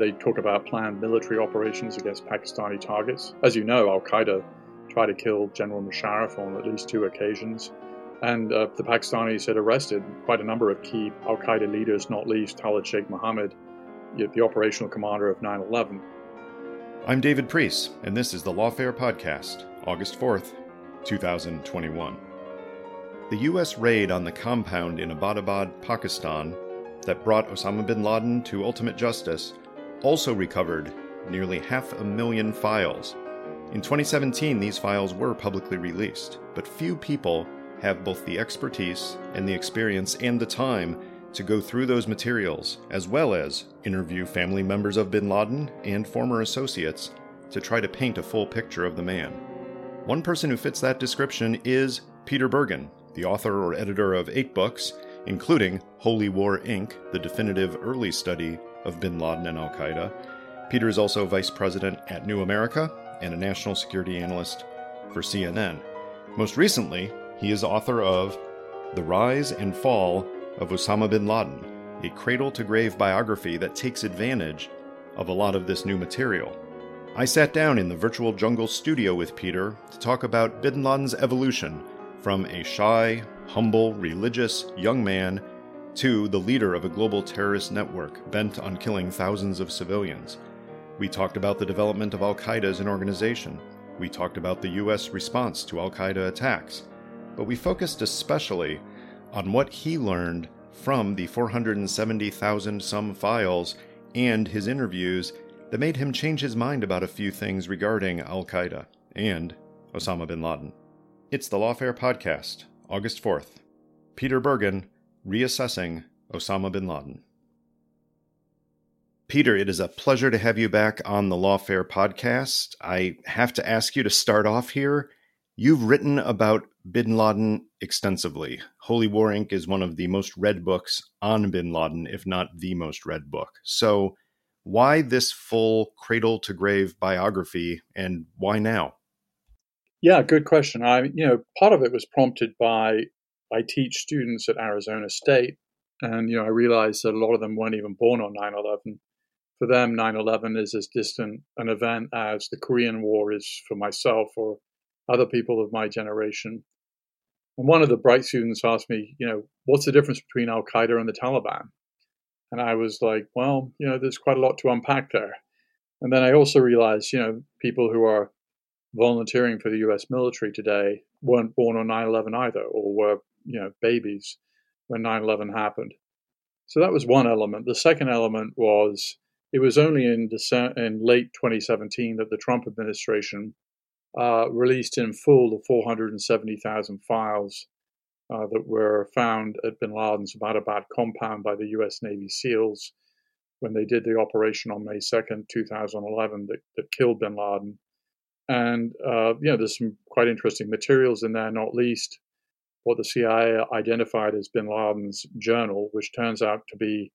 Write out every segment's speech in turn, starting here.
They talk about planned military operations against Pakistani targets. As you know, Al Qaeda tried to kill General Musharraf on at least two occasions. And uh, the Pakistanis had arrested quite a number of key Al Qaeda leaders, not least Khalid Sheikh Mohammed, the operational commander of 9 11. I'm David Priess, and this is the Lawfare Podcast, August 4th, 2021. The U.S. raid on the compound in Abbottabad, Pakistan, that brought Osama bin Laden to ultimate justice also recovered nearly half a million files. In 2017, these files were publicly released, but few people have both the expertise and the experience and the time to go through those materials, as well as interview family members of bin Laden and former associates to try to paint a full picture of the man. One person who fits that description is Peter Bergen, the author or editor of eight books, including Holy War Inc., the definitive early study of bin Laden and Al Qaeda. Peter is also vice president at New America and a national security analyst for CNN. Most recently, he is author of The Rise and Fall of Osama bin Laden, a cradle to grave biography that takes advantage of a lot of this new material. I sat down in the virtual jungle studio with Peter to talk about bin Laden's evolution from a shy, humble, religious young man to the leader of a global terrorist network bent on killing thousands of civilians. We talked about the development of Al Qaeda as an organization. We talked about the U.S. response to Al Qaeda attacks. But we focused especially on what he learned from the 470,000 some files and his interviews that made him change his mind about a few things regarding Al Qaeda and Osama bin Laden. It's the Lawfare Podcast, August 4th. Peter Bergen, Reassessing Osama bin Laden. Peter, it is a pleasure to have you back on the Lawfare podcast. I have to ask you to start off here. You've written about bin Laden extensively. Holy War Inc. is one of the most read books on bin Laden, if not the most read book. So, why this full cradle to grave biography and why now? Yeah, good question. I, you know, part of it was prompted by I teach students at Arizona State, and you know I realized that a lot of them weren't even born on 9/11. For them, 9/11 is as distant an event as the Korean War is for myself or other people of my generation. And one of the bright students asked me, you know, what's the difference between Al Qaeda and the Taliban? And I was like, well, you know, there's quite a lot to unpack there. And then I also realized, you know, people who are volunteering for the US military today weren't born on 9 11 either, or were you know babies when 9/11 happened. So that was one element. The second element was it was only in December, in late 2017 that the Trump administration uh, released in full the 470,000 files uh, that were found at Bin Laden's Abbottabad compound by the U.S. Navy SEALs when they did the operation on May 2nd, 2011, that, that killed Bin Laden. And uh, you know, there's some quite interesting materials in there, not least what the CIA identified as bin Laden's journal, which turns out to be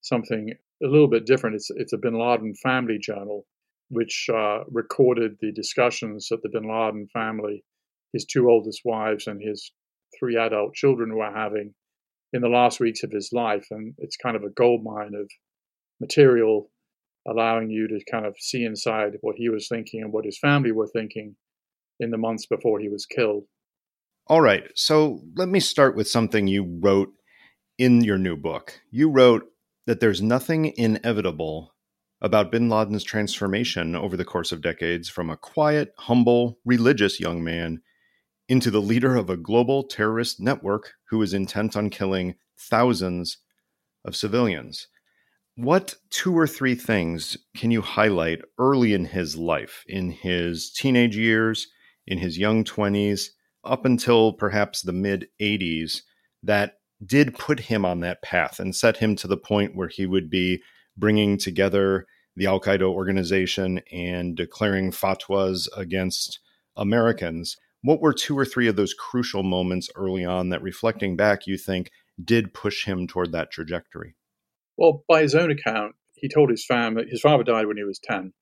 something a little bit different. It's, it's a bin Laden family journal, which uh, recorded the discussions that the bin Laden family, his two oldest wives, and his three adult children were having in the last weeks of his life. And it's kind of a gold mine of material allowing you to kind of see inside what he was thinking and what his family were thinking in the months before he was killed. All right. So let me start with something you wrote in your new book. You wrote that there's nothing inevitable about bin Laden's transformation over the course of decades from a quiet, humble, religious young man into the leader of a global terrorist network who is intent on killing thousands of civilians. What two or three things can you highlight early in his life, in his teenage years, in his young 20s, up until perhaps the mid 80s, that did put him on that path and set him to the point where he would be bringing together the Al Qaeda organization and declaring fatwas against Americans. What were two or three of those crucial moments early on that, reflecting back, you think did push him toward that trajectory? Well, by his own account, he told his family, his father died when he was 10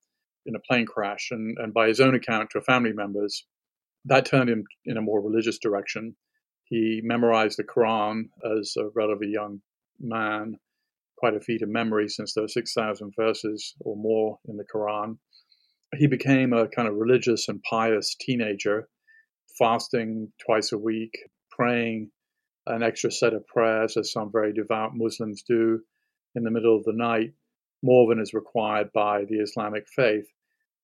in a plane crash. And, and by his own account to family members, that turned him in a more religious direction. He memorized the Quran as a relatively young man, quite a feat of memory since there are 6,000 verses or more in the Quran. He became a kind of religious and pious teenager, fasting twice a week, praying an extra set of prayers, as some very devout Muslims do, in the middle of the night, more than is required by the Islamic faith.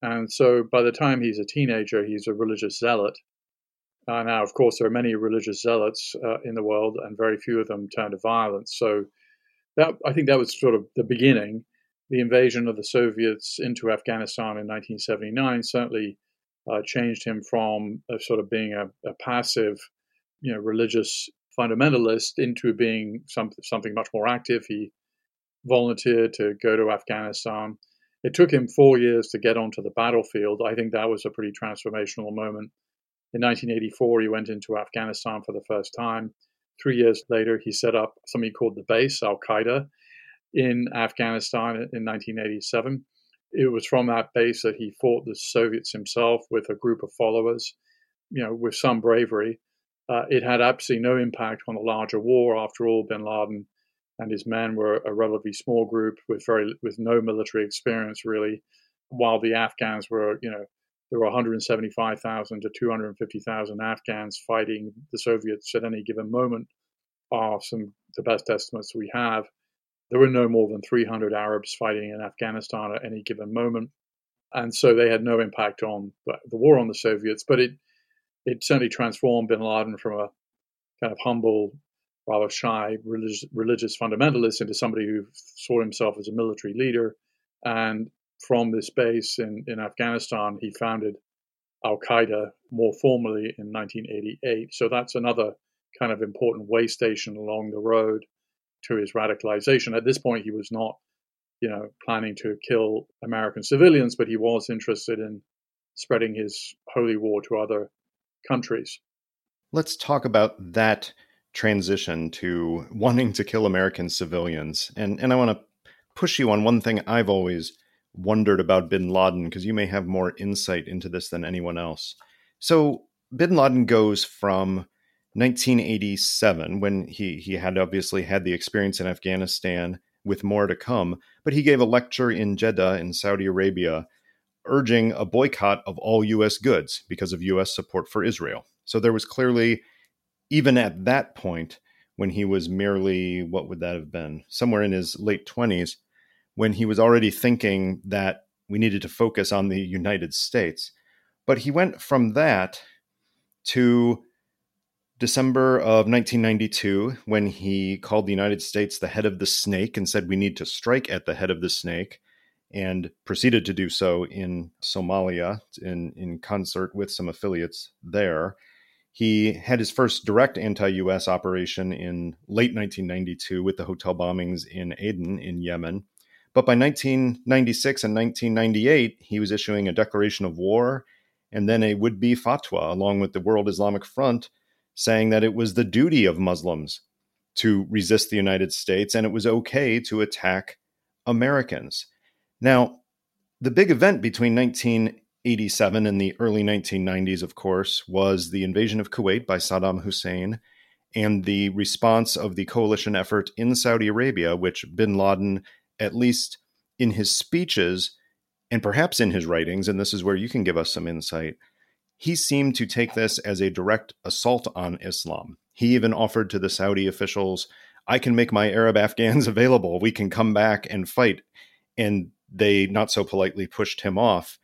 And so by the time he's a teenager, he's a religious zealot. Uh, now, of course, there are many religious zealots uh, in the world, and very few of them turn to violence. So that I think that was sort of the beginning. The invasion of the Soviets into Afghanistan in 1979 certainly uh, changed him from sort of being a, a, passive, you know, religious fundamentalist into being some, something much more active. He volunteered to go to Afghanistan. It took him four years to get onto the battlefield. I think that was a pretty transformational moment. In 1984, he went into Afghanistan for the first time. Three years later, he set up something called the base, Al Qaeda, in Afghanistan in 1987. It was from that base that he fought the Soviets himself with a group of followers, you know, with some bravery. Uh, it had absolutely no impact on the larger war. After all, bin Laden and his men were a relatively small group with very with no military experience really, while the Afghans were you know there were 175,000 to 250,000 Afghans fighting the Soviets at any given moment. Are some the best estimates we have. There were no more than 300 Arabs fighting in Afghanistan at any given moment, and so they had no impact on the war on the Soviets. But it it certainly transformed Bin Laden from a kind of humble rather shy religious, religious fundamentalist into somebody who saw himself as a military leader. And from this base in, in Afghanistan, he founded Al Qaeda more formally in 1988. So that's another kind of important way station along the road to his radicalization. At this point, he was not, you know, planning to kill American civilians, but he was interested in spreading his holy war to other countries. Let's talk about that transition to wanting to kill American civilians. And and I want to push you on one thing I've always wondered about bin Laden because you may have more insight into this than anyone else. So bin Laden goes from 1987 when he he had obviously had the experience in Afghanistan with more to come, but he gave a lecture in Jeddah in Saudi Arabia urging a boycott of all US goods because of US support for Israel. So there was clearly even at that point, when he was merely, what would that have been? Somewhere in his late 20s, when he was already thinking that we needed to focus on the United States. But he went from that to December of 1992, when he called the United States the head of the snake and said we need to strike at the head of the snake, and proceeded to do so in Somalia in, in concert with some affiliates there. He had his first direct anti US operation in late 1992 with the hotel bombings in Aden in Yemen. But by 1996 and 1998, he was issuing a declaration of war and then a would be fatwa along with the World Islamic Front saying that it was the duty of Muslims to resist the United States and it was okay to attack Americans. Now, the big event between 19 87 and the early 1990s, of course, was the invasion of Kuwait by Saddam Hussein and the response of the coalition effort in Saudi Arabia, which bin Laden, at least in his speeches and perhaps in his writings, and this is where you can give us some insight, he seemed to take this as a direct assault on Islam. He even offered to the Saudi officials, I can make my Arab Afghans available. We can come back and fight. And they not so politely pushed him off.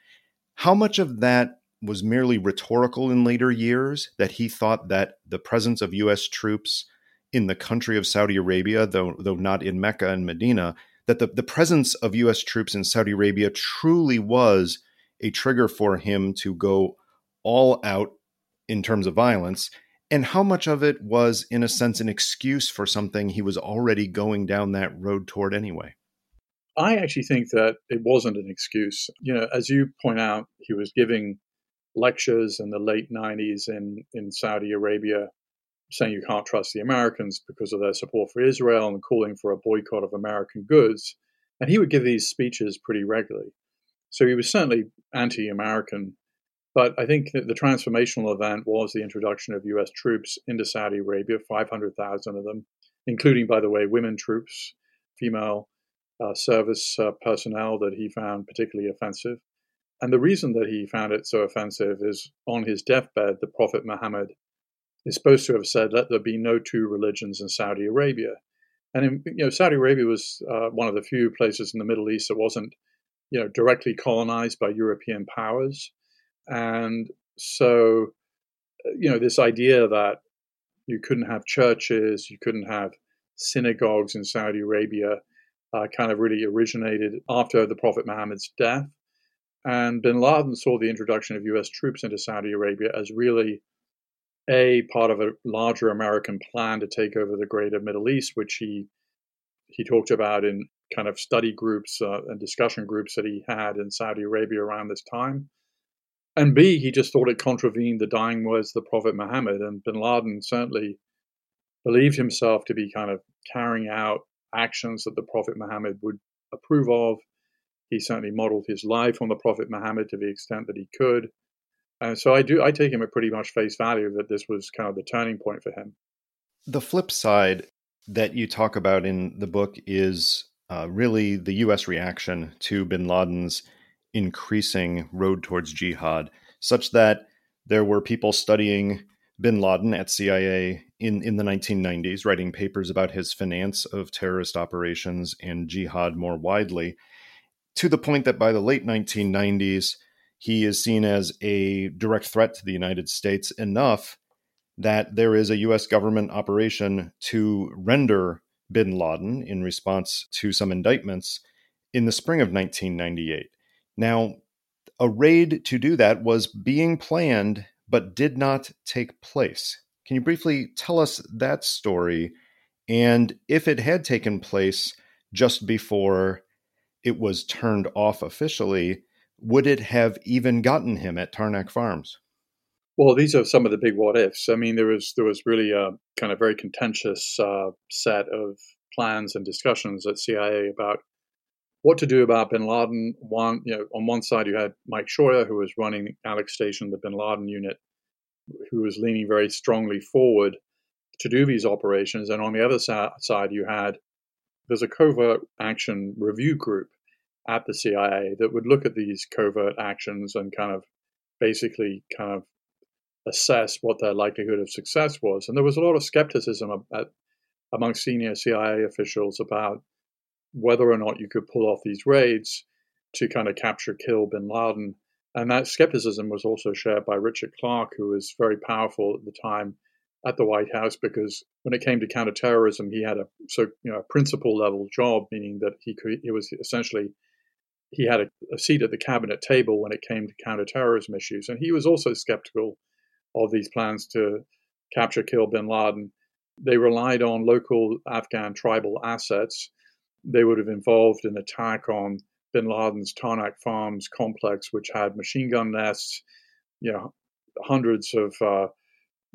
How much of that was merely rhetorical in later years that he thought that the presence of US troops in the country of Saudi Arabia, though though not in Mecca and Medina, that the, the presence of US troops in Saudi Arabia truly was a trigger for him to go all out in terms of violence, and how much of it was, in a sense, an excuse for something he was already going down that road toward anyway? I actually think that it wasn't an excuse. You know, as you point out, he was giving lectures in the late 90s in, in Saudi Arabia saying you can't trust the Americans because of their support for Israel and calling for a boycott of American goods. And he would give these speeches pretty regularly. So he was certainly anti American. But I think that the transformational event was the introduction of US troops into Saudi Arabia, 500,000 of them, including, by the way, women troops, female uh, service uh, personnel that he found particularly offensive. And the reason that he found it so offensive is on his deathbed, the Prophet Muhammad is supposed to have said, "Let there be no two religions in Saudi Arabia." And in, you know, Saudi Arabia was uh, one of the few places in the Middle East that wasn't, you know, directly colonized by European powers, and so, uh, you know, this idea that you couldn't have churches, you couldn't have synagogues in Saudi Arabia, uh, kind of really originated after the Prophet Muhammad's death. And bin Laden saw the introduction of US troops into Saudi Arabia as really a part of a larger American plan to take over the greater Middle East, which he he talked about in kind of study groups uh, and discussion groups that he had in Saudi Arabia around this time. And B, he just thought it contravened the dying words of the Prophet Muhammad. And bin Laden certainly believed himself to be kind of carrying out actions that the Prophet Muhammad would approve of. He certainly modeled his life on the Prophet Muhammad to the extent that he could. And so I do I take him at pretty much face value that this was kind of the turning point for him. The flip side that you talk about in the book is uh, really the U.S. reaction to Bin Laden's increasing road towards jihad, such that there were people studying bin Laden at CIA in, in the 1990s, writing papers about his finance of terrorist operations and jihad more widely, to the point that by the late 1990s, he is seen as a direct threat to the United States enough that there is a U.S. government operation to render bin Laden in response to some indictments in the spring of 1998. Now, a raid to do that was being planned but did not take place. Can you briefly tell us that story? And if it had taken place just before it was turned off officially, would it have even gotten him at Tarnak Farms? Well, these are some of the big what ifs. I mean, there was there was really a kind of very contentious uh, set of plans and discussions at CIA about what to do about Bin Laden. One, you know, on one side you had Mike Scheuer, who was running Alec Station, the Bin Laden unit, who was leaning very strongly forward to do these operations, and on the other side you had there's a covert action review group at the CIA that would look at these covert actions and kind of basically kind of assess what their likelihood of success was. And there was a lot of skepticism at, among senior CIA officials about whether or not you could pull off these raids to kind of capture, kill bin Laden. And that skepticism was also shared by Richard Clarke, who was very powerful at the time at the White House because when it came to counterterrorism, he had a so you know a principal level job, meaning that he could he was essentially he had a, a seat at the cabinet table when it came to counterterrorism issues, and he was also skeptical of these plans to capture, kill bin Laden. They relied on local Afghan tribal assets. They would have involved an attack on bin Laden's Tarnak Farms complex, which had machine gun nests, you know, hundreds of uh,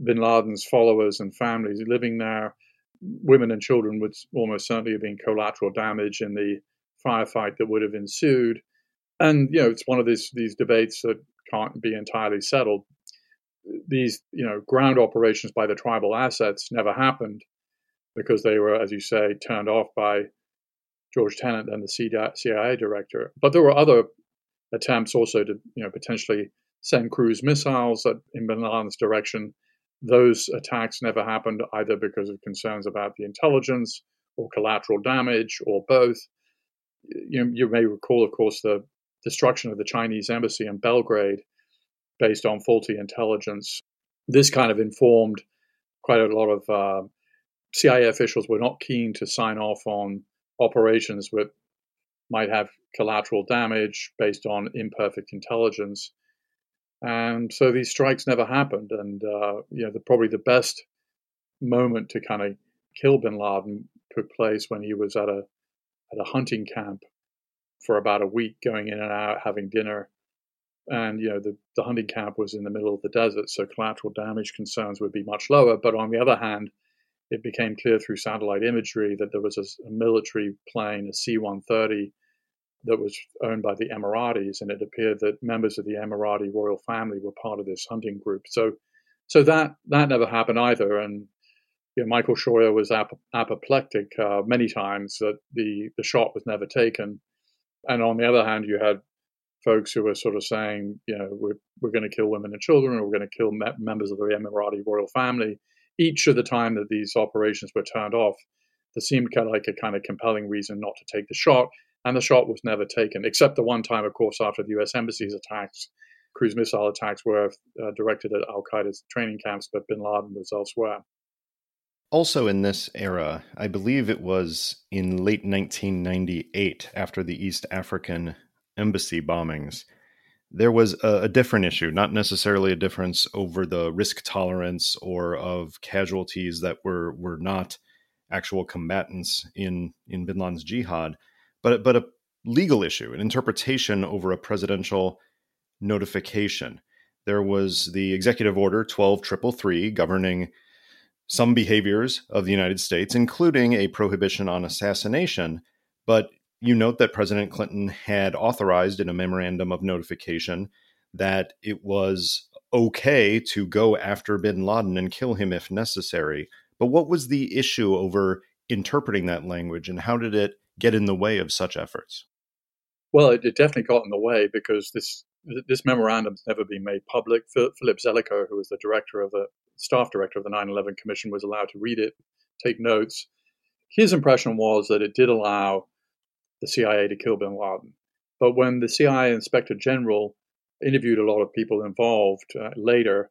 bin Laden's followers and families living there. Women and children would almost certainly have been collateral damage in the firefight that would have ensued. And you know, it's one of these these debates that can't be entirely settled. These you know ground operations by the tribal assets never happened because they were, as you say, turned off by George Tenet and the CIA director. But there were other attempts also to you know potentially send cruise missiles in bin Laden's direction. Those attacks never happened either because of concerns about the intelligence or collateral damage or both. You, you may recall, of course, the destruction of the Chinese embassy in Belgrade based on faulty intelligence. This kind of informed quite a lot of uh, CIA officials were not keen to sign off on operations that might have collateral damage based on imperfect intelligence. And so these strikes never happened. And, uh, you know, the, probably the best moment to kind of kill bin Laden took place when he was at a, at a hunting camp for about a week, going in and out, having dinner. And, you know, the, the hunting camp was in the middle of the desert, so collateral damage concerns would be much lower. But on the other hand, it became clear through satellite imagery that there was a, military plane, a C 130, that was owned by the Emiratis, and it appeared that members of the Emirati royal family were part of this hunting group. So, so that that never happened either. And you know, Michael Scheuer was ap- apoplectic uh, many times that the the shot was never taken. And on the other hand, you had folks who were sort of saying, you know, we're we're going to kill women and children, or we're going to kill me- members of the Emirati royal family. Each of the time that these operations were turned off, there seemed kind of like a kind of compelling reason not to take the shot and the shot was never taken, except the one time, of course, after the U.S. embassy's attacks, cruise missile attacks were uh, directed at Al Qaeda's training camps, but bin Laden was elsewhere. Also, in this era, I believe it was in late 1998, after the East African embassy bombings, there was a, a, different issue, not necessarily a difference over the risk tolerance or of casualties that were were not actual combatants in in Bin Laden's jihad, but but a legal issue, an interpretation over a presidential notification. There was the executive order 12333 governing some behaviors of the United States, including a prohibition on assassination. But you note that President Clinton had authorized in a memorandum of notification that it was okay to go after bin Laden and kill him if necessary. But what was the issue over interpreting that language and how did it get in the way of such efforts? Well, it, it definitely got in the way because this this memorandum's never been made public. Philip Zelikow, who was the director of the staff director of the 9/11 Commission, was allowed to read it, take notes. His impression was that it did allow the CIA to kill Bin Laden, but when the CIA Inspector General interviewed a lot of people involved uh, later,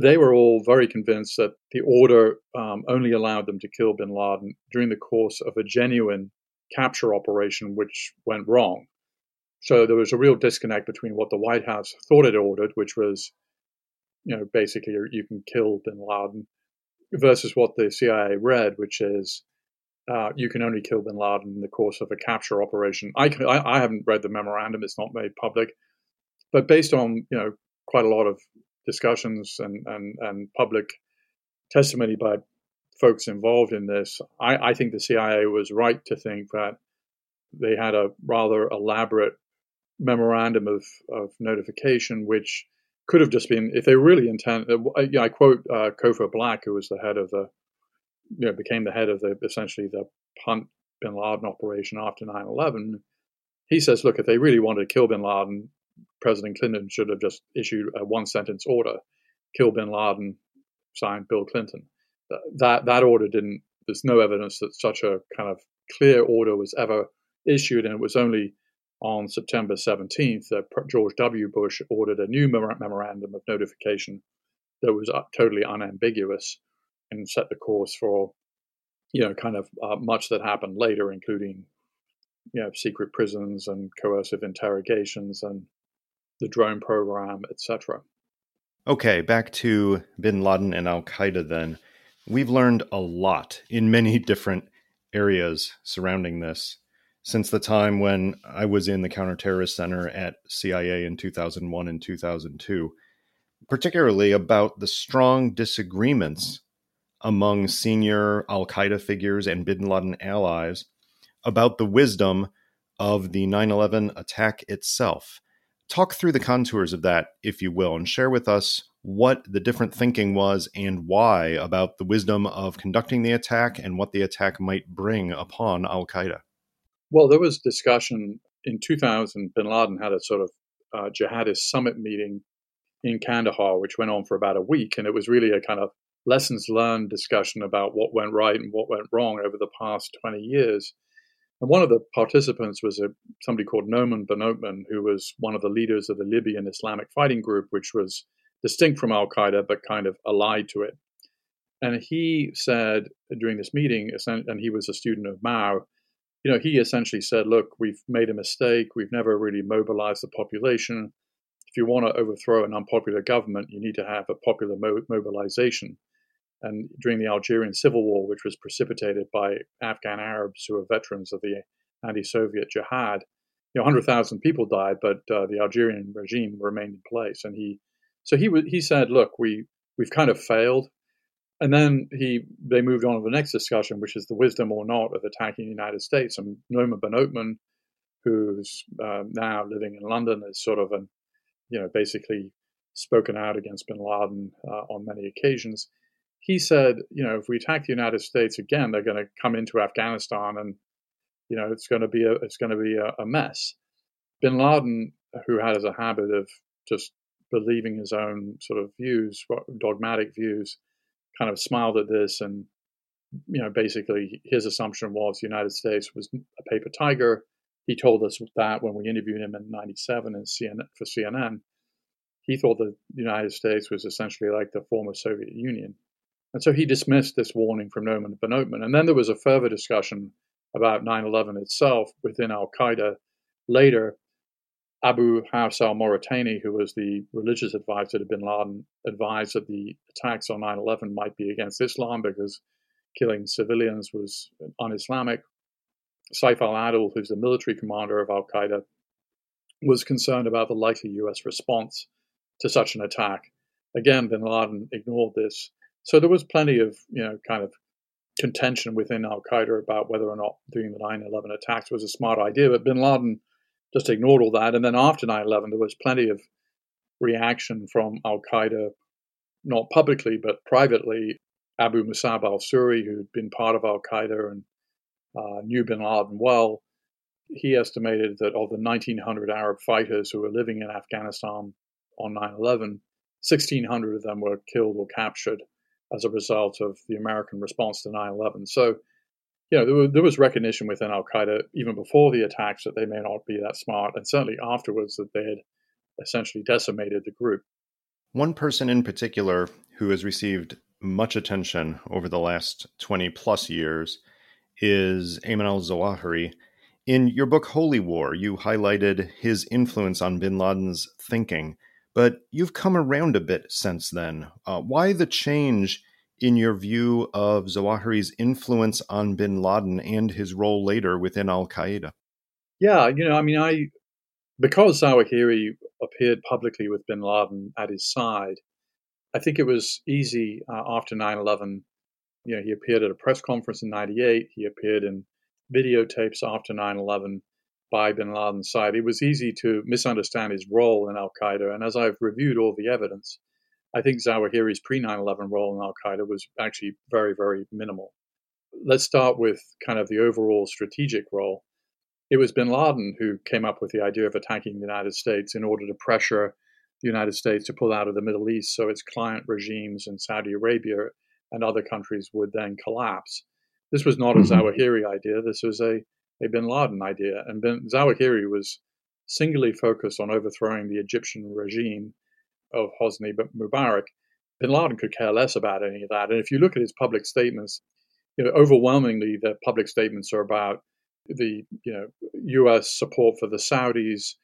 they were all very convinced that the order um, only allowed them to kill Bin Laden during the course of a genuine capture operation which went wrong. So there was a real disconnect between what the White House thought it ordered, which was, you know, basically you can kill bin Laden, versus what the CIA read, which is uh, you can only kill bin Laden in the course of a capture operation. I, I, I haven't read the memorandum; it's not made public, but based on you know quite a lot of discussions and and, and public testimony by folks involved in this, I, I think the CIA was right to think that they had a rather elaborate memorandum of, of notification, which could have just been, if they really intend, uh, I quote uh, Cofer Black, who was the head of the, you know, became the head of the essentially the Hunt bin Laden operation after 9 11. He says, look, if they really wanted to kill bin Laden, President Clinton should have just issued a one sentence order kill bin Laden, signed Bill Clinton that that order didn't. There's no evidence that such a kind of clear order was ever issued, and it was only on September 17th that George W. Bush ordered a new memorandum of notification that was uh, totally unambiguous and set the course for, you know, kind of uh, much that happened later, including, you know, secret prisons and coercive interrogations and the drone program, etc. Okay, back to Bin Laden and Al Qaeda then. We've learned a lot in many different areas surrounding this since the time when I was in the Counterterrorist Center at CIA in 2001 and 2002, particularly about the strong disagreements among senior Al Qaeda figures and bin Laden allies about the wisdom of the 9 11 attack itself. Talk through the contours of that, if you will, and share with us what the different thinking was and why about the wisdom of conducting the attack and what the attack might bring upon Al Qaeda. Well, there was discussion in 2000. Bin Laden had a sort of uh, jihadist summit meeting in Kandahar, which went on for about a week. And it was really a kind of lessons learned discussion about what went right and what went wrong over the past 20 years. And one of the participants was a, somebody called Noman Benotman, who was one of the leaders of the Libyan Islamic Fighting Group, which was distinct from Al Qaeda but kind of allied to it. And he said during this meeting, and he was a student of Mao, you know, he essentially said, look, we've made a mistake. We've never really mobilized the population. If you want to overthrow an unpopular government, you need to have a popular mo- mobilization. And during the Algerian Civil War, which was precipitated by Afghan Arabs who were veterans of the anti-Soviet jihad, you know, 100,000 people died, but uh, the Algerian regime remained in place. And he, so he he said, look, we we've kind of failed. And then he they moved on to the next discussion, which is the wisdom or not of attacking the United States. And Noman Benotman, who's uh, now living in London, is sort of an, you know, basically spoken out against Bin Laden uh, on many occasions. He said, you know, if we attack the United States again, they're going to come into Afghanistan, and you know, it's going to be a it's going to be a, a mess. Bin Laden, who has a habit of just believing his own sort of views, dogmatic views, kind of smiled at this and you know basically his assumption was the united states was a paper tiger. He told us that when we interviewed him in 97 in CNN, for cnn he thought that the united states was essentially like the former soviet union and so he dismissed this warning from Noman Benotman. And then there was a further discussion about 9 11 itself within Al Qaeda later Abu Hafs al Mauritani, who was the religious advisor to bin Laden, advised that the attacks on 9 11 might be against Islam because killing civilians was un Islamic. Saif al Adil, who's the military commander of Al Qaeda, was concerned about the likely US response to such an attack. Again, bin Laden ignored this. So there was plenty of, you know, kind of contention within Al Qaeda about whether or not doing the 9 11 attacks was a smart idea. But bin Laden just ignored all that. And then after 9 11, there was plenty of reaction from Al Qaeda, not publicly, but privately. Abu Musab al Suri, who'd been part of Al Qaeda and uh, knew bin Laden well, he estimated that of the 1,900 Arab fighters who were living in Afghanistan on 9 11, 1,600 of them were killed or captured as a result of the American response to 9 11. So you know, there was, there was recognition within Al Qaeda even before the attacks that they may not be that smart, and certainly afterwards that they had essentially decimated the group. One person in particular who has received much attention over the last 20 plus years is Ayman al Zawahiri. In your book Holy War, you highlighted his influence on bin Laden's thinking, but you've come around a bit since then. Uh, why the change in your view of Zawahiri's influence on bin Laden and his role later within Al Qaeda? Yeah, you know, I mean, I because Zawahiri appeared publicly with bin Laden at his side, I think it was easy uh, after 9 11. You know, he appeared at a press conference in 98, he appeared in videotapes after 9 11 by bin Laden's side. It was easy to misunderstand his role in Al Qaeda. And as I've reviewed all the evidence, I think Zawahiri's pre 9 11 role in Al Qaeda was actually very, very minimal. Let's start with kind of the overall strategic role. It was bin Laden who came up with the idea of attacking the United States in order to pressure the United States to pull out of the Middle East so its client regimes in Saudi Arabia and other countries would then collapse. This was not a mm-hmm. Zawahiri idea, this was a, a bin Laden idea. And bin, Zawahiri was singularly focused on overthrowing the Egyptian regime of Hosni Mubarak, bin Laden could care less about any of that. And if you look at his public statements, you know, overwhelmingly the public statements are about the you know U.S. support for the Saudis,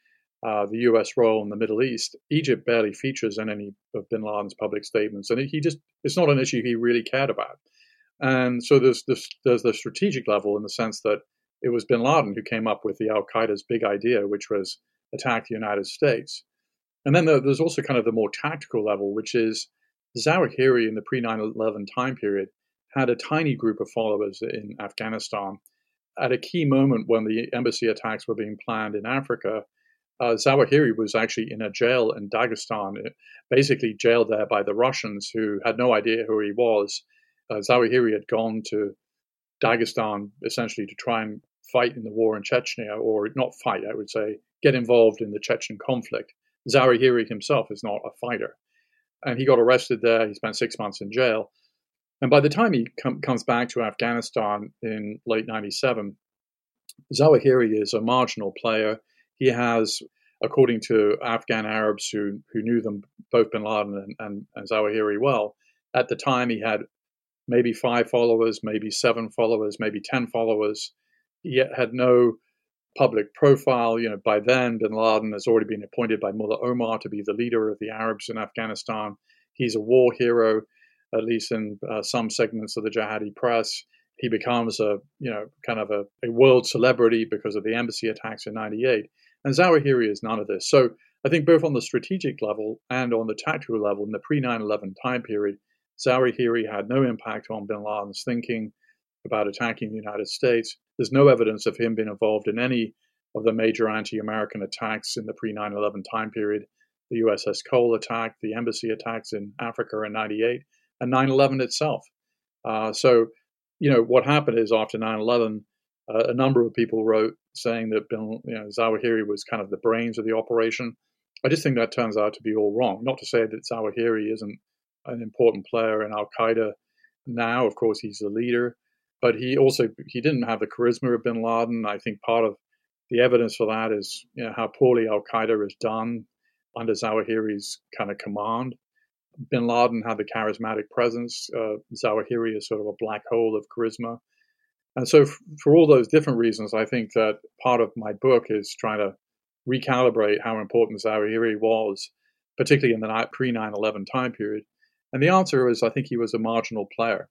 uh, the U.S. role in the Middle East. Egypt barely features in any of bin Laden's public statements, and he just it's not an issue he really cared about. And so there's this, there's the strategic level in the sense that it was bin Laden who came up with the Al Qaeda's big idea, which was attack the United States. And then there's also kind of the more tactical level, which is Zawahiri in the pre 9 11 time period had a tiny group of followers in Afghanistan. At a key moment when the embassy attacks were being planned in Africa, uh, Zawahiri was actually in a jail in Dagestan, eh, basically jailed there by the Russians who had no idea who he was. Uh, Zawahiri had gone to Dagestan essentially to try and fight in the war in Chechnya, or not fight, I would say, get involved in the Chechen conflict Zawahiri himself is not a fighter. And he got arrested there. He spent six months in jail. And by the time he com- comes back to Afghanistan in late 97, Zawahiri is a marginal player. He has, according to Afghan Arabs who, who knew them, both bin Laden and, and, and Zawahiri well, at the time he had maybe five followers, maybe seven followers, maybe 10 followers. He had no public profile. You know, by then, bin Laden has already been appointed by Mullah Omar to be the leader of the Arabs in Afghanistan. He's a war hero, at least in uh, some segments of the jihadi press. He becomes a, you know, kind of a, a world celebrity because of the embassy attacks in 98. And Zawahiri is none of this. So I think both on the strategic level and on the tactical level in the pre 9 11 time period, Zawahiri had no impact on bin Laden's thinking about attacking the United States. There's no evidence of him being involved in any of the major anti American attacks in the pre 9 11 time period the USS Cole attack, the embassy attacks in Africa in 98, and 9 11 itself. Uh, so, you know, what happened is after 9 11, uh, a number of people wrote saying that Bin, you know, Zawahiri was kind of the brains of the operation. I just think that turns out to be all wrong. Not to say that Zawahiri isn't an important player in Al Qaeda now. Of course, he's the leader, but he also he didn't have the charisma of Bin Laden. I think part of the evidence for that is you know, how poorly Al Qaeda is done under Zawahiri's kind of command. Bin Laden had the charismatic presence. Uh, Zawahiri is sort of a black hole of charisma. And so, f- for all those different reasons, I think that part of my book is trying to recalibrate how important Zawahiri was, particularly in the pre 9 11 time period, and the answer is I think he was a marginal player.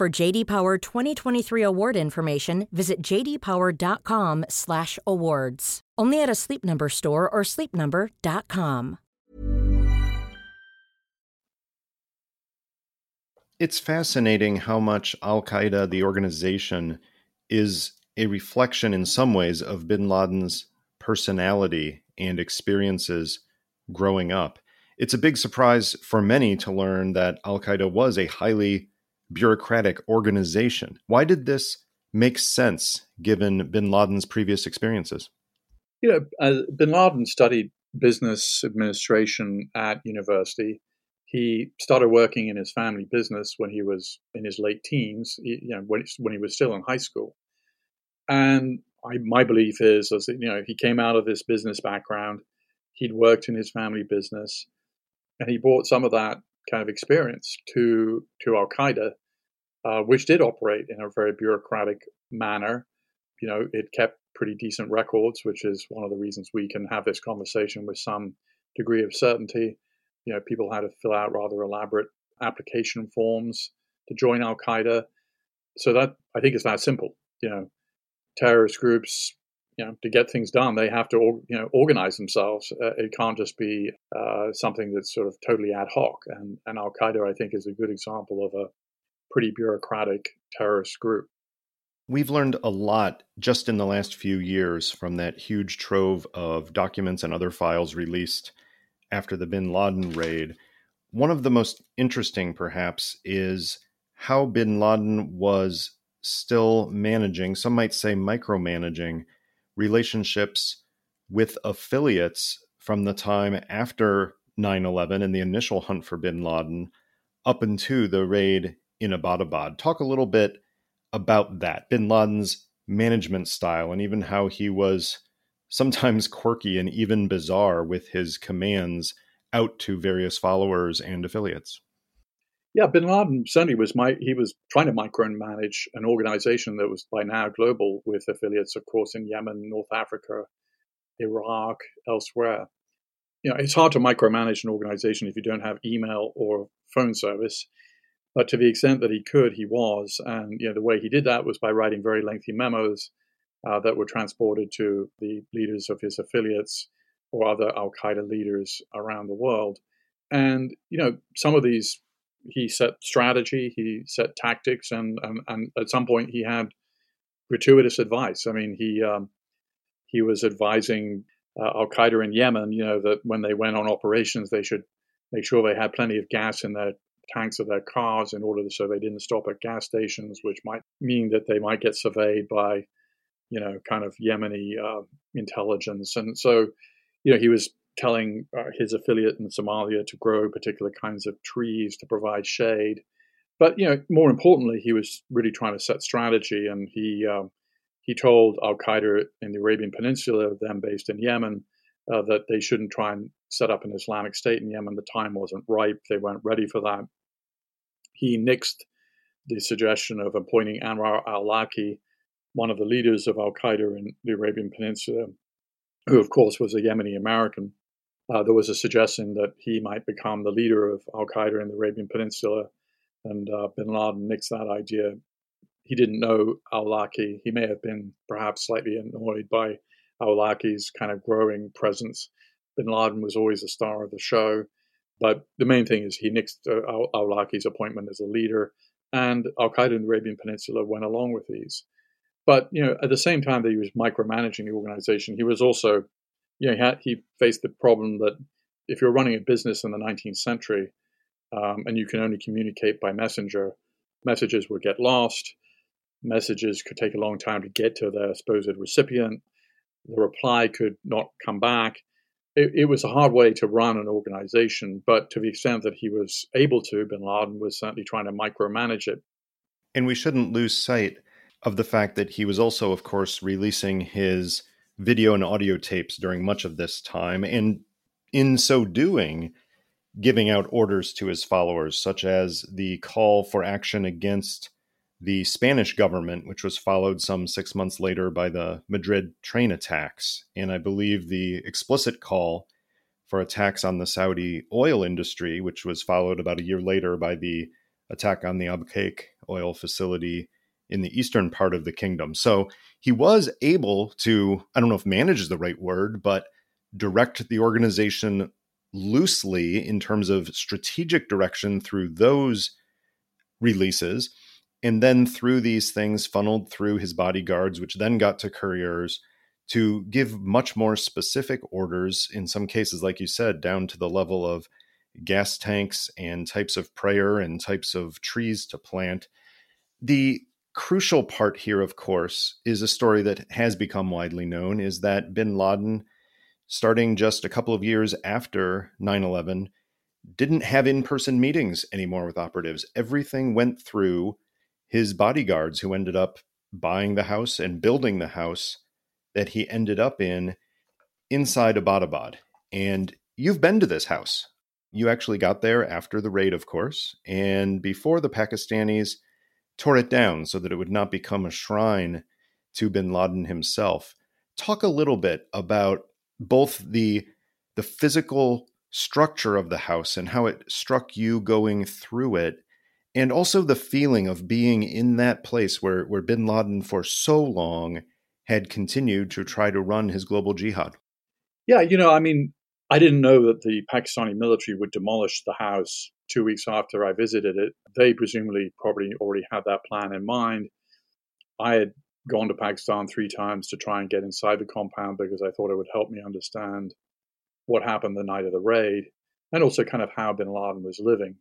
For JD Power 2023 award information, visit jdpower.com/awards. Only at a Sleep Number store or sleepnumber.com. It's fascinating how much Al Qaeda, the organization, is a reflection in some ways of bin Laden's personality and experiences growing up. It's a big surprise for many to learn that Al Qaeda was a highly bureaucratic organization. Why did this make sense given bin Laden's previous experiences? You know, uh, bin Laden studied business administration at university. He started working in his family business when he was in his late teens, you know, when, when he was still in high school. And I, my belief is, as you know, he came out of this business background. He'd worked in his family business, and he brought some of that kind of experience to to Al Qaeda, uh, which did operate in a very bureaucratic manner. You know, it kept pretty decent records, which is one of the reasons we can have this conversation with some degree of certainty. You know, people had to fill out rather elaborate application forms to join Al Qaeda. So that I think is that simple. You know, terrorist groups, you know, to get things done, they have to, you know, organize themselves. Uh, it can't just be uh, something that's sort of totally ad hoc. And, and Al Qaeda, I think, is a good example of a pretty bureaucratic terrorist group. We've learned a lot just in the last few years from that huge trove of documents and other files released after the bin Laden raid. One of the most interesting, perhaps, is how bin Laden was still managing, some might say micromanaging, relationships with affiliates from the time after 9 11 and the initial hunt for bin Laden up into the raid in Abbottabad. Talk a little bit about that, bin Laden's management style, and even how he was sometimes quirky and even bizarre with his commands out to various followers and affiliates. Yeah, Bin Laden certainly was my he was trying to micromanage an organization that was by now global with affiliates, of course, in Yemen, North Africa, Iraq, elsewhere. You know, it's hard to micromanage an organization if you don't have email or phone service. But to the extent that he could, he was, and you know the way he did that was by writing very lengthy memos uh, that were transported to the leaders of his affiliates or other Al Qaeda leaders around the world. And you know, some of these he set strategy, he set tactics, and and, and at some point he had gratuitous advice. I mean, he um, he was advising uh, Al Qaeda in Yemen, you know, that when they went on operations, they should make sure they had plenty of gas in their tanks of their cars in order to, so they didn't stop at gas stations, which might mean that they might get surveyed by, you know, kind of Yemeni uh, intelligence. And so, you know, he was telling uh, his affiliate in Somalia to grow particular kinds of trees to provide shade. But you know, more importantly, he was really trying to set strategy, and he um, he told Al Qaeda in the Arabian Peninsula, them based in Yemen, uh, that they shouldn't try and set up an Islamic State in Yemen. The time wasn't ripe; they weren't ready for that. He nixed the suggestion of appointing Anwar al-Awlaki, one of the leaders of Al Qaeda in the Arabian Peninsula, who of course was a Yemeni American, uh, there was a suggestion that he might become the leader of Al Qaeda in the Arabian Peninsula, and uh, bin Laden nixed that idea. He didn't know al-Awlaki. He may have been perhaps slightly annoyed by al-Awlaki's kind of growing presence. Bin Laden was always the star of the show. But the main thing is he nixed uh, al-Awlaki's appointment as a leader, and Al Qaeda in the Arabian Peninsula went along with these. But you know, at the same time that he was micromanaging the organization, he was also you know, he, faced the problem that if you're running a business in the 19th century um, and you can only communicate by messenger, messages would get lost. Messages could take a long time to get to their supposed recipient. The reply could not come back. It, it, was a hard way to run an organization, but to the extent that he was able to, bin Laden was certainly trying to micromanage it. And we shouldn't lose sight of the fact that he was also, of course, releasing his video and audio tapes during much of this time, and in so doing, giving out orders to his followers, such as the call for action against the Spanish government, which was followed some six months later by the Madrid train attacks, and I believe the explicit call for attacks on the Saudi oil industry, which was followed about a year later by the attack on the Abqaiq oil facility in the eastern part of the kingdom. So he was able to, I don't know if manage is the right word, but direct the organization loosely in terms of strategic direction through those releases. And then through these things funneled through his bodyguards, which then got to couriers to give much more specific orders, in some cases, like you said, down to the level of gas tanks and types of prayer and types of trees to plant. The crucial part here, of course, is a story that has become widely known is that bin Laden, starting just a couple of years after 9 11, didn't have in person meetings anymore with operatives. Everything went through his bodyguards, who ended up buying the house and building the house that he ended up in inside Abbottabad. And you've been to this house. You actually got there after the raid, of course, and before the Pakistanis tore it down so that it would not become a shrine to bin Laden himself. Talk a little bit about both the the physical structure of the house and how it struck you going through it and also the feeling of being in that place where where bin Laden for so long had continued to try to run his global jihad. Yeah, you know, I mean, I didn't know that the Pakistani military would demolish the house two weeks after I visited it. They presumably probably already had that plan in mind. I had gone to Pakistan three times to try and get inside the compound because I thought it would help me understand what happened the night of the raid and also kind of how bin Laden was living.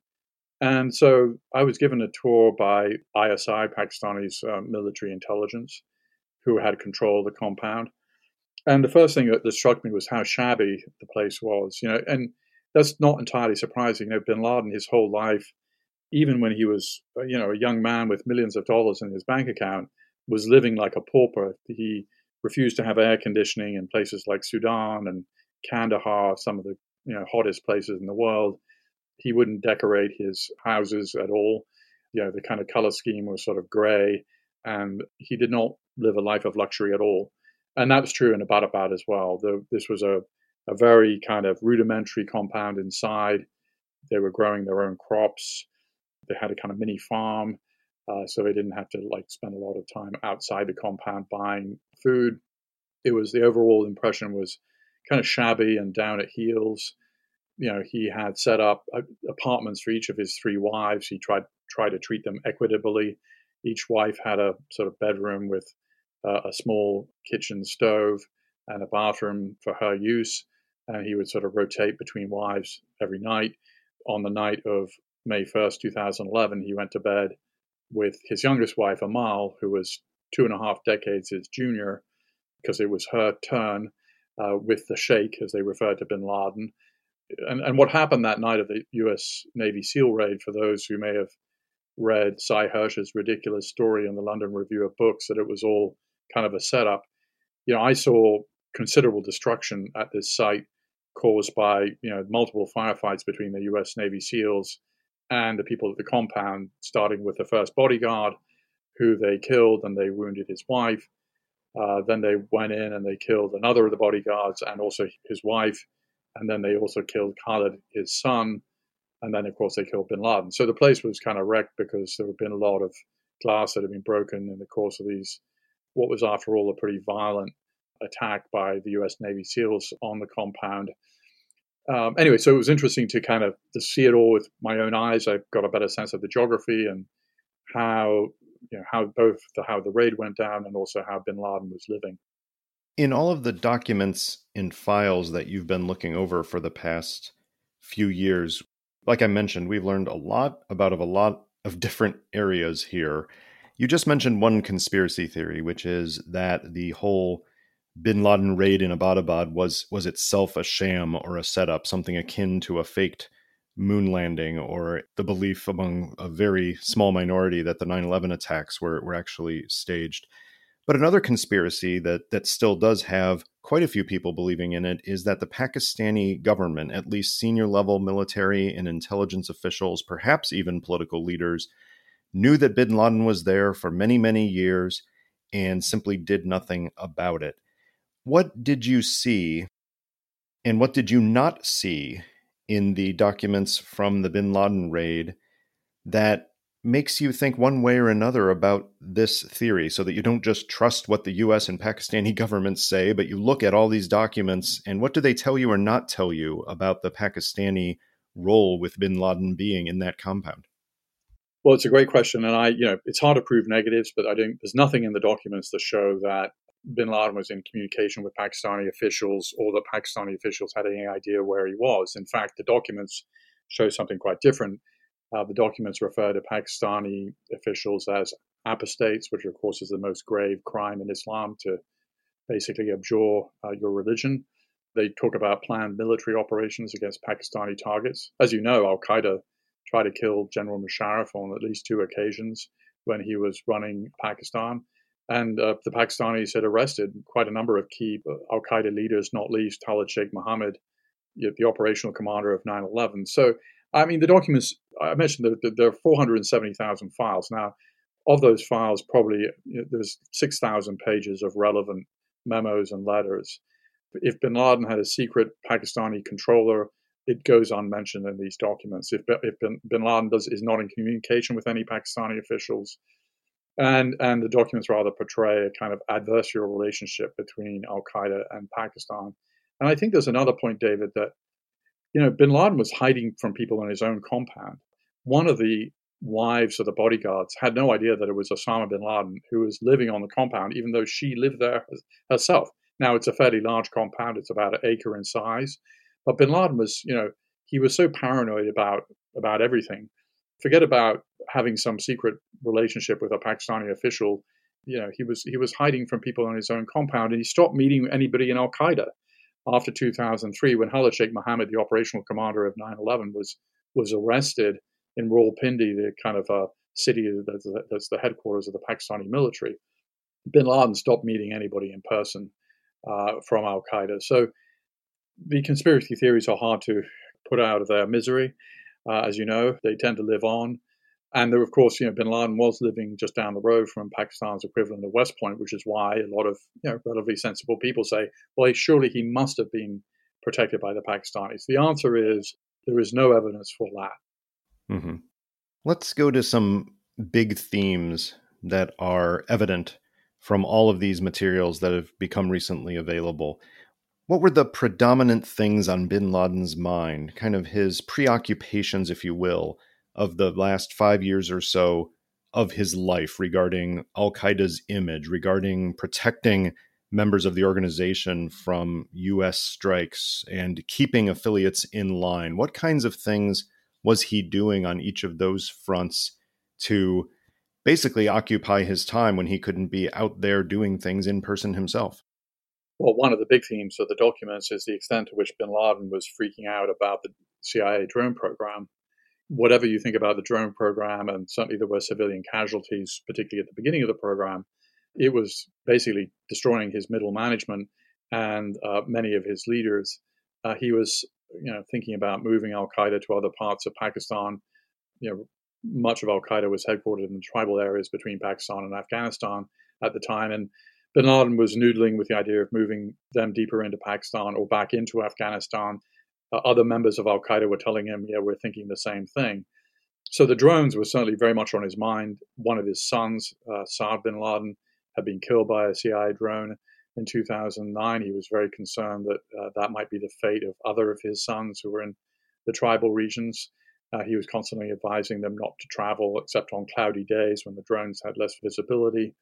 And so I was given a tour by ISI, Pakistani's uh, military intelligence, who had control of the compound. And the first thing that, that struck me was how shabby the place was, you know, and that's not entirely surprising. You know, bin Laden, his whole life, even when he was, uh, you know, a young man with millions of dollars in his bank account, was living like a pauper. He refused to have air conditioning in places like Sudan and Kandahar, some of the you know hottest places in the world. He wouldn't decorate his houses at all. You know, the kind of color scheme was sort of gray, and he did not live a life of luxury at all. And that's true in Abbottabad as well. The, this was a, a very kind of rudimentary compound inside. They were growing their own crops. They had a kind of mini farm, uh, so they didn't have to like spend a lot of time outside the compound buying food. It was the overall impression was kind of shabby and down at heels. You know, he had set up apartments for each of his three wives. He tried tried to treat them equitably. Each wife had a sort of bedroom with uh, a small kitchen stove and a bathroom for her use. And he would sort of rotate between wives every night. On the night of May 1st, 2011, he went to bed with his youngest wife, Amal, who was two and a half decades his junior, because it was her turn uh, with the Sheikh, as they referred to bin Laden. And, and what happened that night of the U.S. Navy SEAL raid, for those who may have read Sy Hersh's ridiculous story in the London Review of Books, that it was all kind of a setup. You know, I saw considerable destruction at this site caused by you know multiple firefights between the U.S. Navy SEALs and the people at the compound, starting with the first bodyguard, who they killed and they wounded his wife. Uh, then they went in and they killed another of the bodyguards and also his wife. And then they also killed Khalid, his son. And then, of course, they killed bin Laden. So the place was kind of wrecked because there had been a lot of glass that had been broken in the course of these, what was, after all, a pretty violent attack by the US Navy SEALs on the compound. Um, anyway, so it was interesting to kind of to see it all with my own eyes. I got a better sense of the geography and how you know how both the, how the raid went down and also how Bin Laden was living. In all of the documents and files that you've been looking over for the past few years, like I mentioned, we've learned a lot about of a lot of different areas here. You just mentioned one conspiracy theory, which is that the whole bin Laden raid in Abbottabad was was itself a sham or a setup, something akin to a faked moon landing, or the belief among a very small minority that the 9/11 attacks were were actually staged. But another conspiracy that that still does have quite a few people believing in it is that the Pakistani government, at least senior level military and intelligence officials, perhaps even political leaders, knew that bin Laden was there for many, many years and simply did nothing about it. What did you see and what did you not see in the documents from the bin Laden raid that makes you think one way or another about this theory so that you don't just trust what the US and Pakistani governments say, but you look at all these documents and what do they tell you or not tell you about the Pakistani role with bin Laden being in that compound? Well, it's a great question, and I, you know, it's hard to prove negatives, but I don't. There's nothing in the documents that show that bin Laden was in communication with Pakistani officials or that Pakistani officials had any idea where he was. In fact, the documents show something quite different. Uh, the documents refer to Pakistani officials as apostates, which, of course, is the most grave crime in Islam to basically abjure uh, your religion. They talk about planned military operations against Pakistani targets. As you know, Al Qaeda tried to kill General Musharraf on at least two occasions when he was running Pakistan. And uh, the Pakistanis had arrested quite a number of key uh, Al Qaeda leaders, not least Khalid Sheikh Mohammed, the operational commander of 9 11. So, I mean, the documents, I mentioned that there are 470,000 files. Now, of those files, probably you know, there's 6,000 pages of relevant memos and letters. If bin Laden had a secret Pakistani controller, it goes unmentioned in these documents. If, if bin, bin Laden does, is not in communication with any Pakistani officials, and and the documents rather portray a kind of adversarial relationship between Al Qaeda and Pakistan. And I think there's another point, David, that you know Bin Laden was hiding from people in his own compound. One of the wives of the bodyguards had no idea that it was Osama bin Laden who was living on the compound, even though she lived there herself. Now it's a fairly large compound; it's about an acre in size. But bin Laden was, you know, he was so paranoid about about everything forget about having some secret relationship with a Pakistani official. You know, he was he was hiding from people on his own compound, and he stopped meeting anybody in Al Qaeda after 2003 when Khalid Sheikh Mohammed, the operational commander of 9/11, was was arrested in Rawalpindi, the kind of uh, city that's, that's the headquarters of the Pakistani military. bin Laden stopped meeting anybody in person uh, from Al Qaeda. So the conspiracy theories are hard to put out of their misery. Uh, as you know, they tend to live on. And there, of course, you know, bin Laden was living just down the road from Pakistan's equivalent of West Point, which is why a lot of you know, relatively sensible people say, well, surely he must have been protected by the Pakistanis. The answer is there is no evidence for that. Mm-hmm. Let's go to some big themes that are evident from all of these materials that have become recently available. What were the predominant things on bin Laden's mind, kind of his preoccupations, if you will, of the last five years or so of his life regarding Al Qaeda's image, regarding protecting members of the organization from US strikes and keeping affiliates in line? What kinds of things was he doing on each of those fronts to basically occupy his time when he couldn't be out there doing things in person himself? Well, one of the big themes of the documents is the extent to which bin Laden was freaking out about the CIA drone program. Whatever you think about the drone program, and certainly there were civilian casualties, particularly at the beginning of the program, it was basically destroying his middle management and uh, many of his leaders. Uh, he was, you know, thinking about moving Al Qaeda to other parts of Pakistan. You know, much of Al Qaeda was headquartered in tribal areas between Pakistan and Afghanistan at the time, and Bin Laden was noodling with the idea of moving them deeper into Pakistan or back into Afghanistan. Uh, other members of Al Qaeda were telling him, "Yeah, we're thinking the same thing." So the drones were certainly very much on his mind. One of his sons, uh, Saad bin Laden, had been killed by a CIA drone in 2009. He was very concerned that uh, that might be the fate of other of his sons who were in the tribal regions. Uh, he was constantly advising them not to travel except on cloudy days when the drones had less visibility.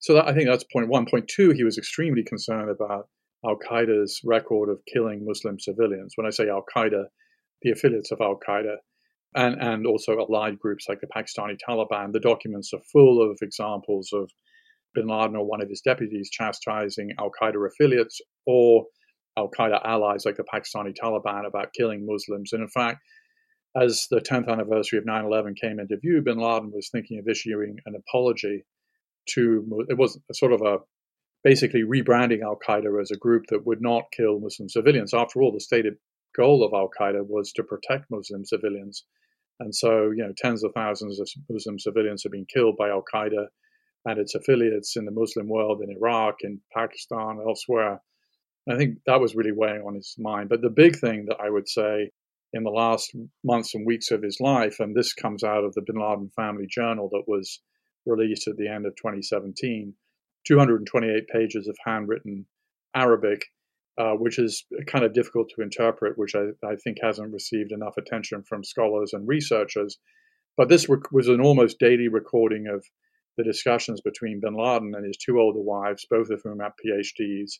So that, I think that's point one. Point two, he was extremely concerned about Al Qaeda's record of killing Muslim civilians. When I say Al Qaeda, the affiliates of Al Qaeda, and, and also allied groups like the Pakistani Taliban. The documents are full of examples of bin Laden or one of his deputies chastising Al Qaeda affiliates or Al Qaeda allies like the Pakistani Taliban about killing Muslims. And in fact, as the 10th anniversary of 9 11 came into view, bin Laden was thinking of issuing an apology to, it was sort of a basically rebranding Al Qaeda as a group that would not kill Muslim civilians. After all, the stated goal of Al Qaeda was to protect Muslim civilians. And so, you know, tens of thousands of Muslim civilians have been killed by Al Qaeda and its affiliates in the Muslim world, in Iraq, in Pakistan, elsewhere. I think that was really weighing on his mind. But the big thing that I would say in the last months and weeks of his life, and this comes out of the Bin Laden Family Journal that was released at the end of 2017, 228 pages of handwritten Arabic, uh, which is kind of difficult to interpret, which I, I, think hasn't received enough attention from scholars and researchers. But this rec- was an almost daily recording of the discussions between bin Laden and his two older wives, both of whom have PhDs,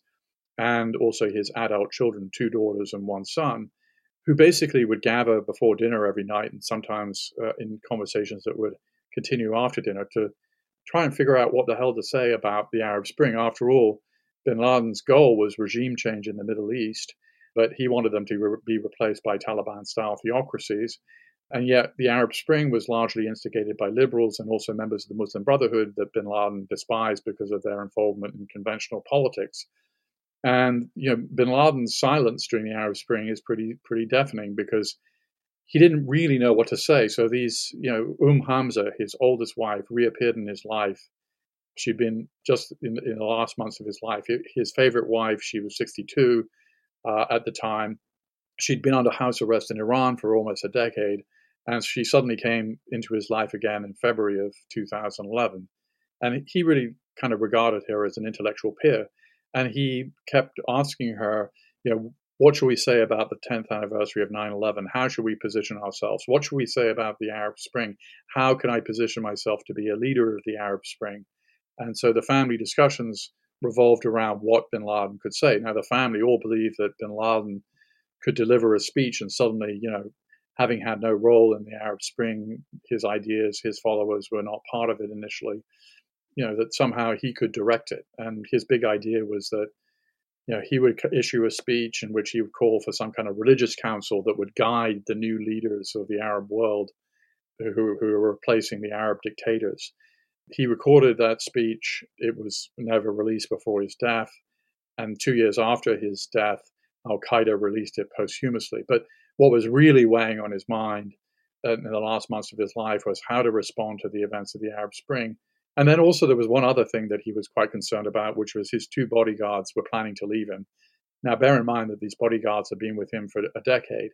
and also his adult children, two daughters and one son, who basically would gather before dinner every night and sometimes uh, in conversations that would continue after dinner to try and figure out what the hell to say about the Arab Spring. After all, bin Laden's goal was regime change in the Middle East, but he wanted them to re- be replaced by Taliban style theocracies. And yet, the Arab Spring was largely instigated by liberals and also members of the Muslim Brotherhood that bin Laden despised because of their involvement in conventional politics. And you know, bin Laden's silence during the Arab Spring is pretty pretty deafening because he didn't really know what to say. So these, you know, Um Hamza, his oldest wife, reappeared in his life. She'd been just in, in the last months of his life. His favorite wife, she was 62 uh, at the time. She'd been under house arrest in Iran for almost a decade, and she suddenly came into his life again in February of 2011. And he really kind of regarded her as an intellectual peer. And he kept asking her, you know, what should we say about the 10th anniversary of 9 11? How should we position ourselves? What should we say about the Arab Spring? How can I position myself to be a leader of the Arab Spring? And so the family discussions revolved around what bin Laden could say. Now, the family all believed that bin Laden could deliver a speech and suddenly, you know, having had no role in the Arab Spring, his ideas, his followers were not part of it initially, you know, that somehow he could direct it. And his big idea was that you know, he would issue a speech in which he would call for some kind of religious council that would guide the new leaders of the Arab world who, who were replacing the Arab dictators. he recorded that speech. It was never released before his death. And two years after his death, Al Qaeda released it posthumously. But what was really weighing on his mind uh, in the last months of his life was how to respond to the events of the Arab Spring. And then also, there was one other thing that he was quite concerned about, which was his two bodyguards were planning to leave him. Now, bear in mind that these bodyguards have been with him for a decade.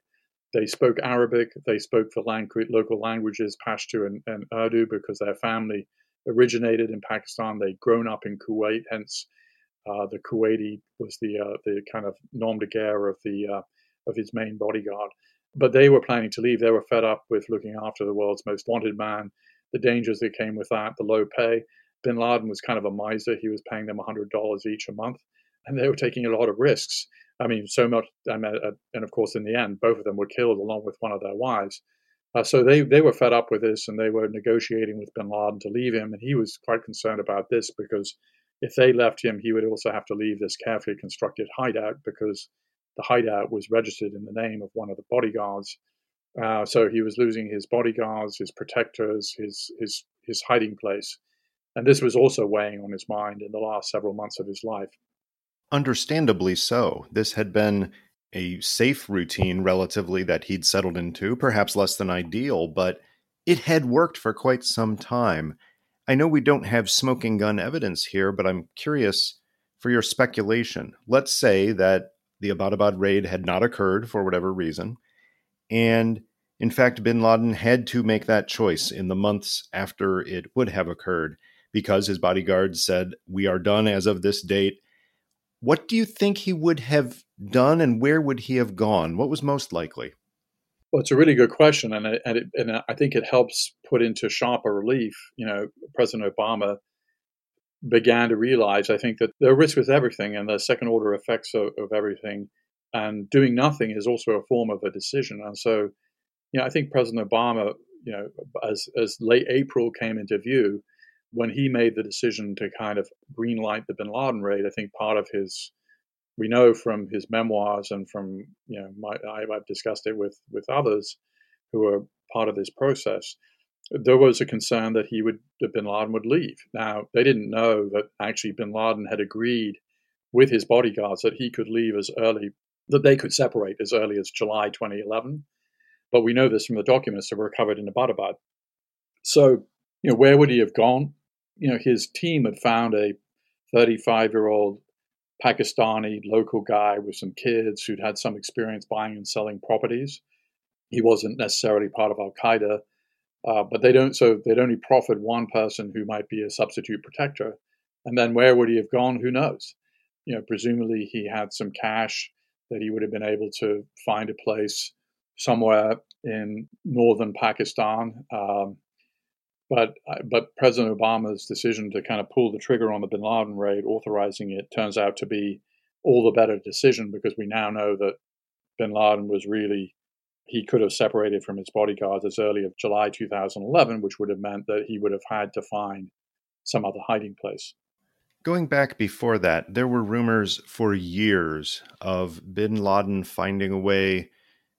They spoke Arabic, they spoke the local languages, Pashto and, and Urdu, because their family originated in Pakistan. They'd grown up in Kuwait, hence uh, the Kuwaiti was the uh, the kind of nom de guerre of the uh, of his main bodyguard. But they were planning to leave. They were fed up with looking after the world's most wanted man, the dangers that came with that, the low pay. Bin Laden was kind of a miser. He was paying them $100 each a month, and they were taking a lot of risks. I mean, so much, and, uh, and of course, in the end, both of them were killed along with one of their wives. Uh, so they, they were fed up with this and they were negotiating with bin Laden to leave him. And he was quite concerned about this because if they left him, he would also have to leave this carefully constructed hideout because the hideout was registered in the name of one of the bodyguards. Uh, so he was losing his bodyguards, his protectors, his, his, his hiding place. And this was also weighing on his mind in the last several months of his life. Understandably so. This had been a safe routine relatively that he'd settled into, perhaps less than ideal, but it had worked for quite some time. I know we don't have smoking gun evidence here, but I'm curious for your speculation. Let's say that the Abbottabad raid had not occurred for whatever reason, and in fact, bin Laden had to make that choice in the months after it would have occurred because his bodyguards said, We are done as of this date. What do you think he would have done and where would he have gone? What was most likely? Well, it's a really good question, and and, it, and I think it helps put into sharper relief. You know, President Obama began to realize, I think, that there are risks with everything and the second order effects of, of everything, and doing nothing is also a form of a decision. And so, you know, I think President Obama, you know, as as late April came into view, when he made the decision to kind of greenlight the Bin Laden raid, I think part of his we know from his memoirs and from you know my, I've discussed it with with others who are part of this process. There was a concern that he would that Bin Laden would leave. Now they didn't know that actually Bin Laden had agreed with his bodyguards that he could leave as early that they could separate as early as July 2011. But we know this from the documents that were recovered in Abbottabad. So you know where would he have gone? You know his team had found a 35 year old Pakistani local guy with some kids who'd had some experience buying and selling properties. He wasn't necessarily part of Al Qaeda, uh, but they don't. So they'd only proffered one person who might be a substitute protector, and then where would he have gone? Who knows? You know, presumably he had some cash that he would have been able to find a place somewhere in northern Pakistan. Um, but but President Obama's decision to kind of pull the trigger on the Bin Laden raid, authorizing it, turns out to be all the better decision because we now know that Bin Laden was really he could have separated from his bodyguards as early as July 2011, which would have meant that he would have had to find some other hiding place. Going back before that, there were rumors for years of bin Laden finding a way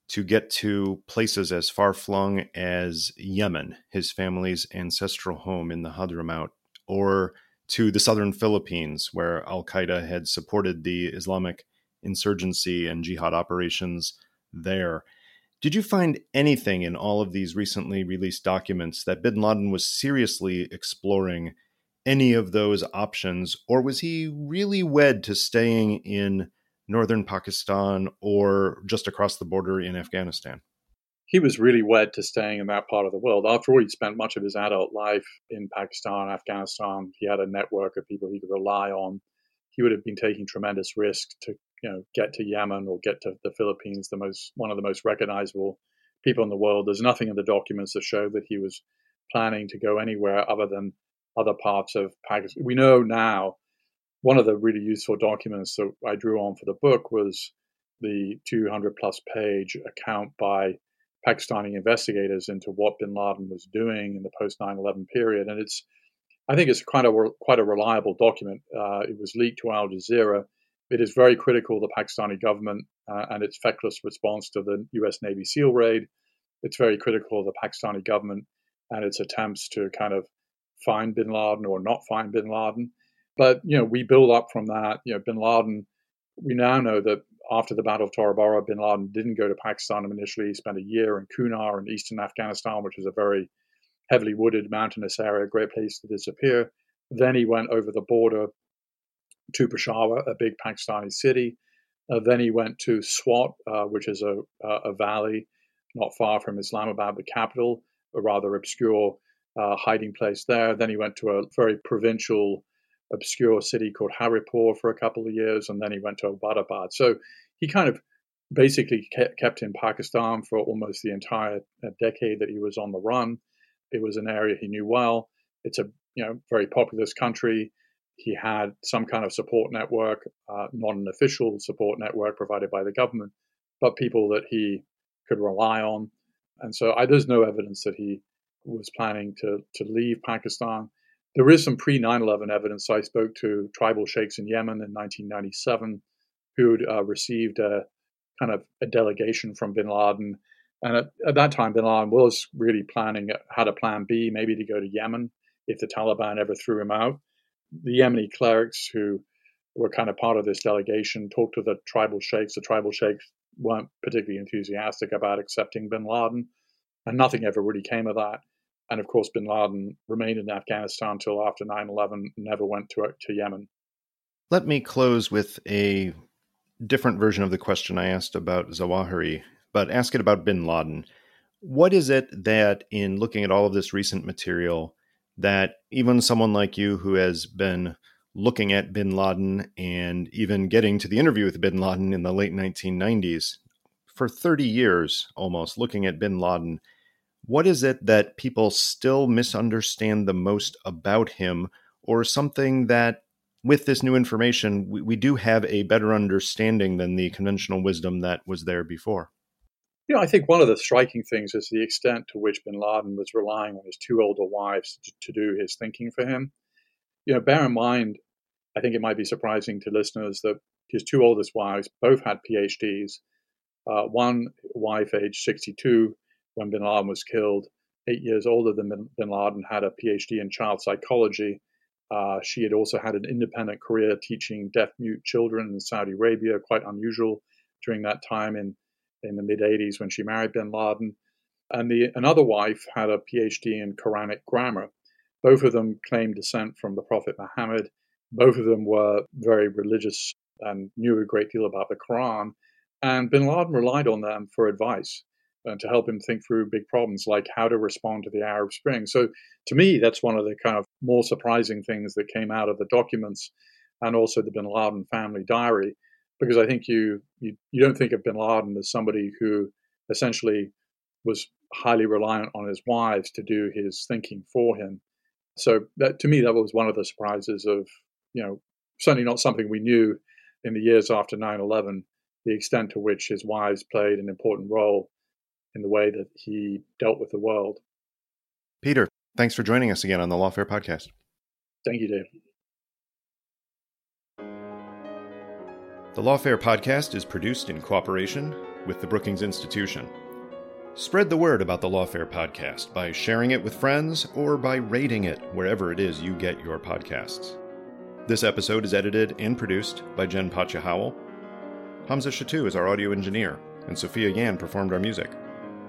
to get to places as far flung as Yemen, his family's ancestral home in the Hadramaut, or to the southern Philippines, where Al Qaeda had supported the Islamic insurgency and jihad operations there. Did you find anything in all of these recently released documents that bin Laden was seriously exploring any of those options, or was he really wed to staying in northern Pakistan or just across the border in Afghanistan? He was really wed to staying in that part of the world. After all, he spent much of his adult life in Pakistan, Afghanistan. He had a network of people he could rely on. He would have been taking tremendous risk to, you know, get to Yemen or get to the Philippines, the most one of the most recognizable people in the world. There's nothing in the documents that show that he was planning to go anywhere other than other parts of Pakistan. We know now one of the really useful documents that I drew on for the book was the 200 plus page account by Pakistani investigators into what bin Laden was doing in the post 9 11 period. And it's, I think it's quite a, quite a reliable document. Uh, it was leaked to Al Jazeera. It is very critical of the Pakistani government uh, and its feckless response to the US Navy SEAL raid. It's very critical of the Pakistani government and its attempts to kind of find bin Laden or not find bin Laden. But, you know, we build up from that. You know, bin Laden, we now know that after the Battle of Tora Bora, bin Laden didn't go to Pakistan initially. He spent a year in Kunar in eastern Afghanistan, which is a very heavily wooded mountainous area, a great place to disappear. Then he went over the border to Peshawar, a big Pakistani city. Uh, then he went to Swat, uh, which is a, a, valley not far from Islamabad, the capital, a rather obscure uh, hiding place there. Then he went to a very provincial, obscure city called Haripur for a couple of years, and then he went to Abbottabad. So he kind of basically kept in Pakistan for almost the entire uh, decade that he was on the run. It was an area he knew well. It's a you know very populous country. He had some kind of support network, uh, not an official support network provided by the government, but people that he could rely on. And so I, there's no evidence that he was planning to, to leave Pakistan. There is some pre 9 11 evidence. I spoke to tribal sheikhs in Yemen in 1997 who'd uh, received a kind of a delegation from bin Laden. And at, at, that time, bin Laden was really planning, had a plan B, maybe to go to Yemen if the Taliban ever threw him out. The Yemeni clerics who were kind of part of this delegation talked to the tribal sheikhs. The tribal sheikhs weren't particularly enthusiastic about accepting bin Laden, and nothing ever really came of that. And of course, bin Laden remained in Afghanistan until after 9 11, never went to, to Yemen. Let me close with a different version of the question I asked about Zawahiri, but ask it about bin Laden. What is it that, in looking at all of this recent material, that even someone like you who has been looking at bin Laden and even getting to the interview with bin Laden in the late 1990s, for 30 years almost, looking at bin Laden, what is it that people still misunderstand the most about him, or something that with this new information, we, we do have a better understanding than the conventional wisdom that was there before? You know, I think one of the striking things is the extent to which bin Laden was relying on his two older wives to, to do his thinking for him. You know, bear in mind, I think it might be surprising to listeners that his two oldest wives both had PhDs. Uh, one wife, aged 62, when bin Laden was killed, eight years older than bin Laden, had a PhD in child psychology. Uh, she had also had an independent career teaching deaf mute children in Saudi Arabia, quite unusual during that time in, in the mid 80s when she married bin Laden. And the, another wife had a PhD in Quranic grammar. Both of them claimed descent from the Prophet Muhammad both of them were very religious and knew a great deal about the Quran. And bin Laden relied on them for advice and to help him think through big problems like how to respond to the Arab Spring. So, to me, that's one of the kind of more surprising things that came out of the documents and also the bin Laden family diary, because I think you, you, you don't think of bin Laden as somebody who essentially was highly reliant on his wives to do his thinking for him. So, that, to me, that was one of the surprises of you know, certainly not something we knew in the years after 9 11, the extent to which his wives played an important role in the way that he dealt with the world. Peter, thanks for joining us again on the Lawfare podcast. Thank you, Dave. The Lawfare podcast is produced in cooperation with the Brookings Institution. Spread the word about the Lawfare podcast by sharing it with friends or by rating it wherever it is you get your podcasts. This episode is edited and produced by Jen Patja Howell. Hamza Shatu is our audio engineer, and Sophia Yan performed our music.